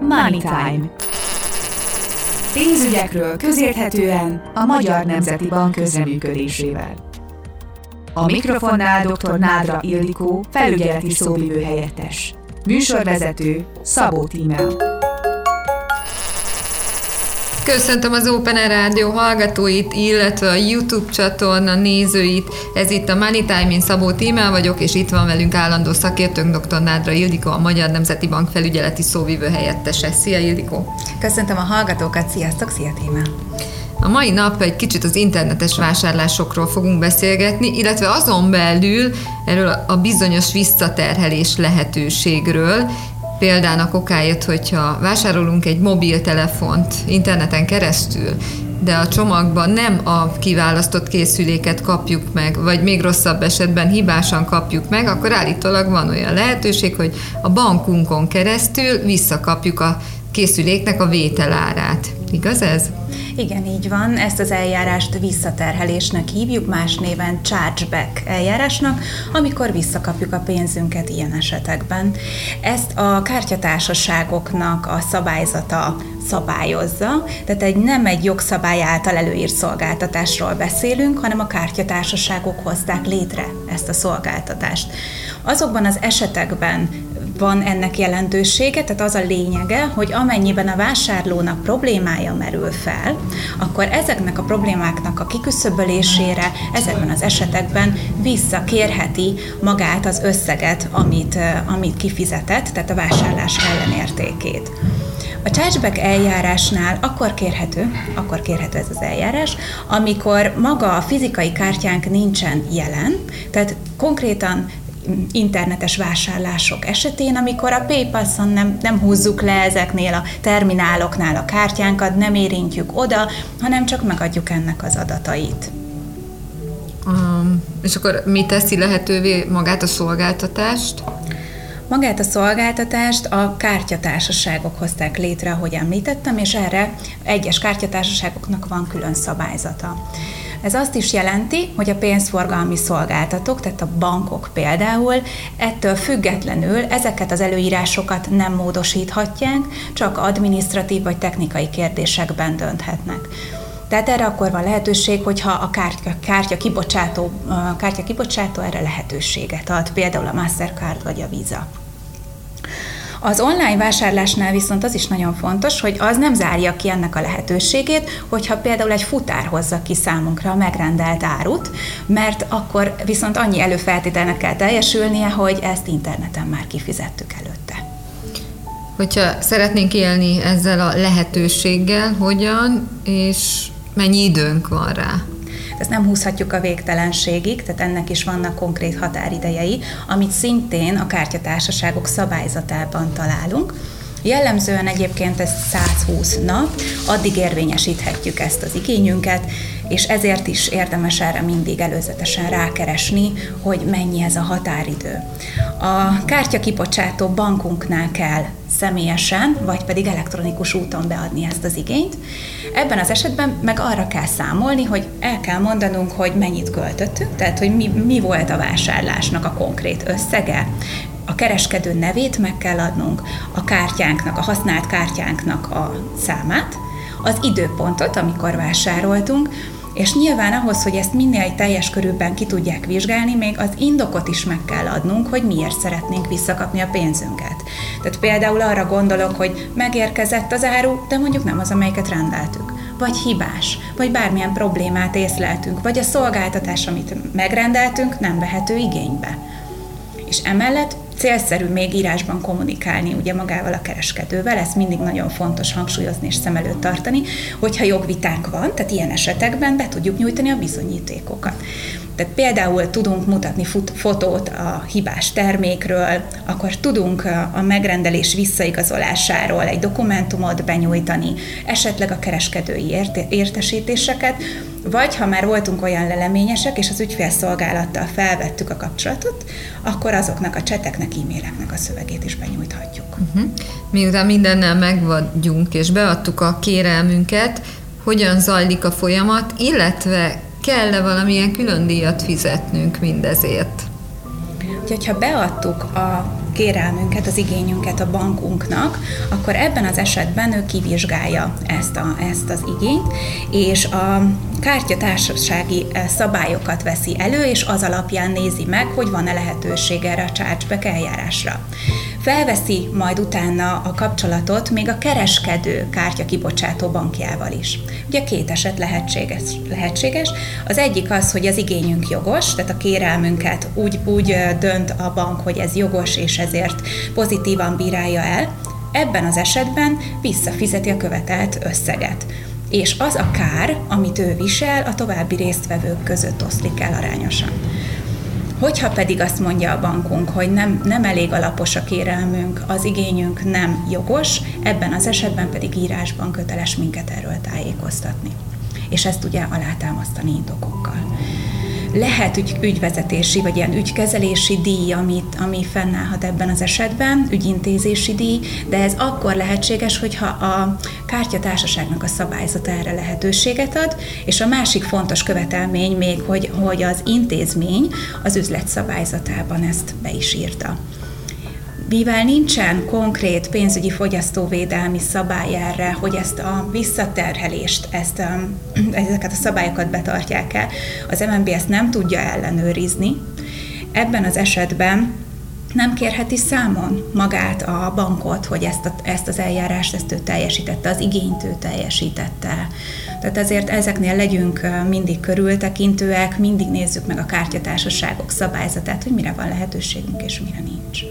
Money Time. Pénzügyekről közérthetően a Magyar Nemzeti Bank közreműködésével. A mikrofonnál dr. Nádra Ildikó, felügyeleti szóvivő helyettes. Műsorvezető Szabó Tímea. Köszöntöm az Open Air Rádió hallgatóit, illetve a YouTube csatorna nézőit. Ez itt a Money Time, én Szabó Tímel vagyok, és itt van velünk állandó szakértőnk dr. Nádra Ildikó, a Magyar Nemzeti Bank felügyeleti szóvivő helyettese. Szia Ildikó! Köszöntöm a hallgatókat, sziasztok, szia Tímel! A mai nap egy kicsit az internetes vásárlásokról fogunk beszélgetni, illetve azon belül erről a bizonyos visszaterhelés lehetőségről, Példának okáért, hogyha vásárolunk egy mobiltelefont interneten keresztül, de a csomagban nem a kiválasztott készüléket kapjuk meg, vagy még rosszabb esetben hibásan kapjuk meg, akkor állítólag van olyan lehetőség, hogy a bankunkon keresztül visszakapjuk a készüléknek a vételárát. Igaz ez? Igen, így van. Ezt az eljárást visszaterhelésnek hívjuk, más néven chargeback eljárásnak, amikor visszakapjuk a pénzünket ilyen esetekben. Ezt a kártyatársaságoknak a szabályzata szabályozza, tehát egy, nem egy jogszabály által előírt szolgáltatásról beszélünk, hanem a kártyatársaságok hozták létre ezt a szolgáltatást. Azokban az esetekben van ennek jelentősége, tehát az a lényege, hogy amennyiben a vásárlónak problémája merül fel, akkor ezeknek a problémáknak a kiküszöbölésére ezekben az esetekben visszakérheti magát az összeget, amit, amit kifizetett, tehát a vásárlás ellenértékét. A chargeback eljárásnál akkor kérhető, akkor kérhető ez az eljárás, amikor maga a fizikai kártyánk nincsen jelen, tehát konkrétan internetes vásárlások esetén, amikor a PayPal-on nem, nem húzzuk le ezeknél a termináloknál a kártyánkat, nem érintjük oda, hanem csak megadjuk ennek az adatait. Um, és akkor mi teszi lehetővé magát a szolgáltatást? Magát a szolgáltatást a kártyatársaságok hozták létre, ahogy említettem, és erre egyes kártyatársaságoknak van külön szabályzata. Ez azt is jelenti, hogy a pénzforgalmi szolgáltatók, tehát a bankok például ettől függetlenül ezeket az előírásokat nem módosíthatják, csak administratív vagy technikai kérdésekben dönthetnek. Tehát erre akkor van lehetőség, hogyha a kártya, kártya, kibocsátó, kártya kibocsátó erre lehetőséget ad, például a Mastercard vagy a Visa. Az online vásárlásnál viszont az is nagyon fontos, hogy az nem zárja ki ennek a lehetőségét, hogyha például egy futár hozza ki számunkra a megrendelt árut, mert akkor viszont annyi előfeltételnek kell teljesülnie, hogy ezt interneten már kifizettük előtte. Hogyha szeretnénk élni ezzel a lehetőséggel, hogyan és mennyi időnk van rá? Ezt nem húzhatjuk a végtelenségig, tehát ennek is vannak konkrét határidejei, amit szintén a kártyatársaságok szabályzatában találunk. Jellemzően egyébként ez 120 nap, addig érvényesíthetjük ezt az igényünket, és ezért is érdemes erre mindig előzetesen rákeresni, hogy mennyi ez a határidő. A kártya kibocsátó bankunknál kell személyesen, vagy pedig elektronikus úton beadni ezt az igényt. Ebben az esetben meg arra kell számolni, hogy el kell mondanunk, hogy mennyit költöttünk, tehát hogy mi, mi volt a vásárlásnak a konkrét összege, a kereskedő nevét meg kell adnunk, a kártyánknak, a használt kártyánknak a számát, az időpontot, amikor vásároltunk, és nyilván ahhoz, hogy ezt minél teljes körülben ki tudják vizsgálni, még az indokot is meg kell adnunk, hogy miért szeretnénk visszakapni a pénzünket. Tehát például arra gondolok, hogy megérkezett az áru, de mondjuk nem az, amelyiket rendeltük. Vagy hibás, vagy bármilyen problémát észleltünk, vagy a szolgáltatás, amit megrendeltünk, nem vehető igénybe. És emellett célszerű még írásban kommunikálni ugye magával a kereskedővel, ezt mindig nagyon fontos hangsúlyozni és szem előtt tartani, hogyha jogvitánk van, tehát ilyen esetekben be tudjuk nyújtani a bizonyítékokat. Tehát például tudunk mutatni fotót a hibás termékről, akkor tudunk a megrendelés visszaigazolásáról egy dokumentumot benyújtani, esetleg a kereskedői értesítéseket, vagy ha már voltunk olyan leleményesek, és az ügyfélszolgálattal felvettük a kapcsolatot, akkor azoknak a cseteknek, e-maileknek a szövegét is benyújthatjuk. Uh-huh. Miután mindennel megvagyunk és beadtuk a kérelmünket, hogyan zajlik a folyamat, illetve kell-e valamilyen külön díjat fizetnünk mindezért? Úgyhogy ha beadtuk a kérelmünket, az igényünket a bankunknak, akkor ebben az esetben ő kivizsgálja ezt, a, ezt az igényt, és a kártyatársasági eh, szabályokat veszi elő, és az alapján nézi meg, hogy van-e lehetőség erre a chargeback eljárásra. Felveszi majd utána a kapcsolatot még a kereskedő kártya kibocsátó bankjával is. Ugye két eset lehetséges. lehetséges. Az egyik az, hogy az igényünk jogos, tehát a kérelmünket úgy, úgy dönt a bank, hogy ez jogos, és ezért pozitívan bírálja el. Ebben az esetben visszafizeti a követelt összeget és az a kár, amit ő visel, a további résztvevők között oszlik el arányosan. Hogyha pedig azt mondja a bankunk, hogy nem, nem elég alapos a kérelmünk, az igényünk nem jogos, ebben az esetben pedig írásban köteles minket erről tájékoztatni. És ezt ugye alátámasztani indokokkal lehet ügy, ügyvezetési vagy ilyen ügykezelési díj, amit, ami fennállhat ebben az esetben, ügyintézési díj, de ez akkor lehetséges, hogyha a kártyatársaságnak a szabályzata erre lehetőséget ad, és a másik fontos követelmény még, hogy, hogy az intézmény az üzlet szabályzatában ezt be is írta. Mivel nincsen konkrét pénzügyi fogyasztóvédelmi szabály erre, hogy ezt a visszaterhelést, ezt a, ezeket a szabályokat betartják el, az MNB ezt nem tudja ellenőrizni. Ebben az esetben nem kérheti számon magát a bankot, hogy ezt, a, ezt az eljárást ezt ő teljesítette, az igényt ő teljesítette. Tehát azért ezeknél legyünk mindig körültekintőek, mindig nézzük meg a kártyatársaságok szabályzatát, hogy mire van lehetőségünk és mire nincs.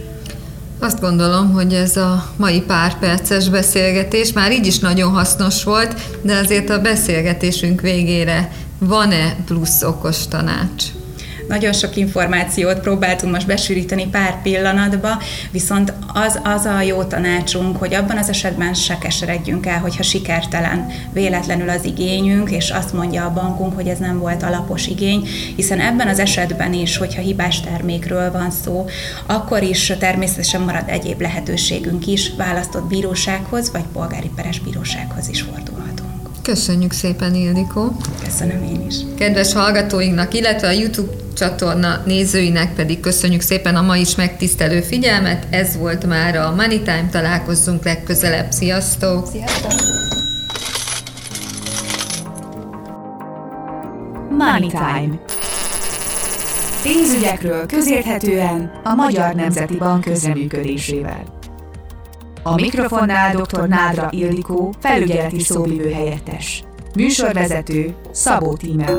Azt gondolom, hogy ez a mai pár perces beszélgetés már így is nagyon hasznos volt, de azért a beszélgetésünk végére van-e plusz okos tanács? Nagyon sok információt próbáltunk most besűríteni pár pillanatba, viszont az, az a jó tanácsunk, hogy abban az esetben se keseredjünk el, hogyha sikertelen véletlenül az igényünk, és azt mondja a bankunk, hogy ez nem volt alapos igény, hiszen ebben az esetben is, hogyha hibás termékről van szó, akkor is természetesen marad egyéb lehetőségünk is, választott bírósághoz, vagy polgári peres bírósághoz is fordulhatunk. Köszönjük szépen, Ildikó! Köszönöm én is! Kedves hallgatóinknak, illetve a YouTube csatorna nézőinek pedig köszönjük szépen a ma is megtisztelő figyelmet. Ez volt már a Money Time, találkozzunk legközelebb. Sziasztok! Sziasztok! Money Time. Pénzügyekről közérthetően a Magyar Nemzeti Bank közreműködésével. A mikrofonnál dr. Nádra Ildikó, felügyeleti szóvivő helyettes. Műsorvezető Szabó Tímea.